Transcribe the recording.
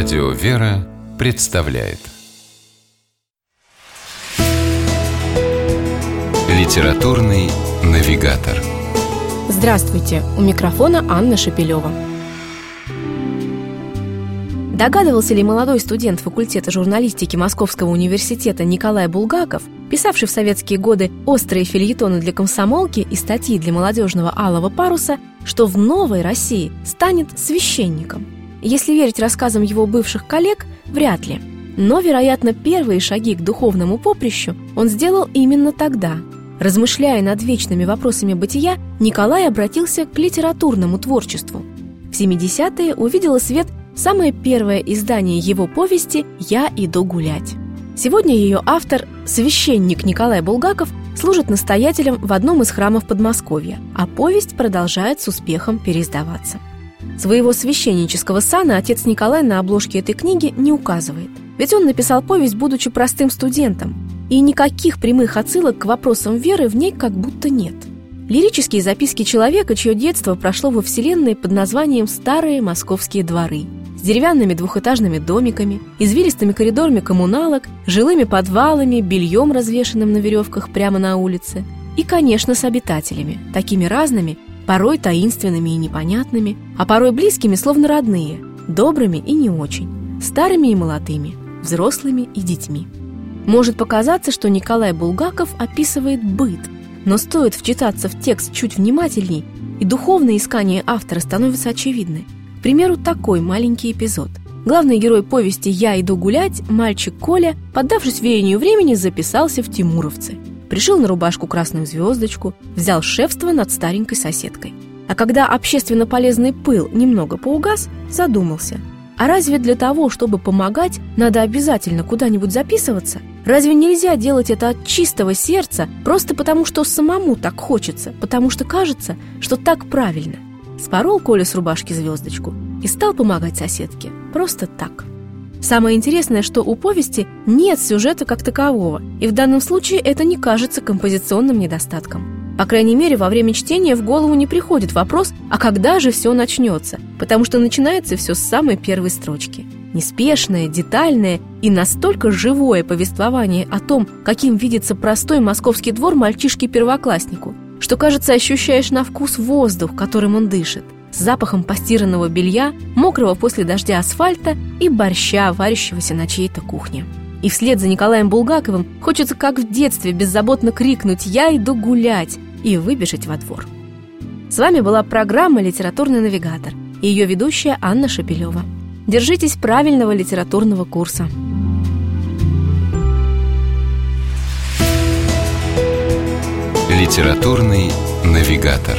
Радио «Вера» представляет Литературный навигатор Здравствуйте! У микрофона Анна Шапилева. Догадывался ли молодой студент факультета журналистики Московского университета Николай Булгаков, писавший в советские годы острые фильетоны для комсомолки и статьи для молодежного алого паруса, что в новой России станет священником – если верить рассказам его бывших коллег, вряд ли. Но, вероятно, первые шаги к духовному поприщу он сделал именно тогда. Размышляя над вечными вопросами бытия, Николай обратился к литературному творчеству. В 70-е увидела свет самое первое издание его повести «Я иду гулять». Сегодня ее автор, священник Николай Булгаков, служит настоятелем в одном из храмов Подмосковья, а повесть продолжает с успехом переиздаваться. Своего священнического сана отец Николай на обложке этой книги не указывает. Ведь он написал повесть, будучи простым студентом, и никаких прямых отсылок к вопросам веры в ней как будто нет. Лирические записки человека, чье детство прошло во Вселенной под названием «Старые московские дворы», с деревянными двухэтажными домиками, извилистыми коридорами коммуналок, жилыми подвалами, бельем, развешенным на веревках прямо на улице, и, конечно, с обитателями, такими разными, порой таинственными и непонятными, а порой близкими, словно родные, добрыми и не очень, старыми и молодыми, взрослыми и детьми. Может показаться, что Николай Булгаков описывает быт, но стоит вчитаться в текст чуть внимательней, и духовное искание автора становится очевидны. К примеру, такой маленький эпизод. Главный герой повести «Я иду гулять», мальчик Коля, поддавшись веянию времени, записался в Тимуровцы – пришил на рубашку красную звездочку, взял шефство над старенькой соседкой. А когда общественно полезный пыл немного поугас, задумался. А разве для того, чтобы помогать, надо обязательно куда-нибудь записываться? Разве нельзя делать это от чистого сердца, просто потому что самому так хочется, потому что кажется, что так правильно? Спорол Коля с рубашки звездочку и стал помогать соседке. Просто так. Самое интересное, что у повести нет сюжета как такового, и в данном случае это не кажется композиционным недостатком. По крайней мере, во время чтения в голову не приходит вопрос, а когда же все начнется, потому что начинается все с самой первой строчки. Неспешное, детальное и настолько живое повествование о том, каким видится простой московский двор мальчишке-первокласснику, что, кажется, ощущаешь на вкус воздух, которым он дышит – с запахом постиранного белья, мокрого после дождя асфальта и борща, варящегося на чьей-то кухне. И вслед за Николаем Булгаковым хочется, как в детстве, беззаботно крикнуть «Я иду гулять!» и выбежать во двор. С вами была программа «Литературный навигатор» и ее ведущая Анна Шапилева. Держитесь правильного литературного курса. Литературный навигатор.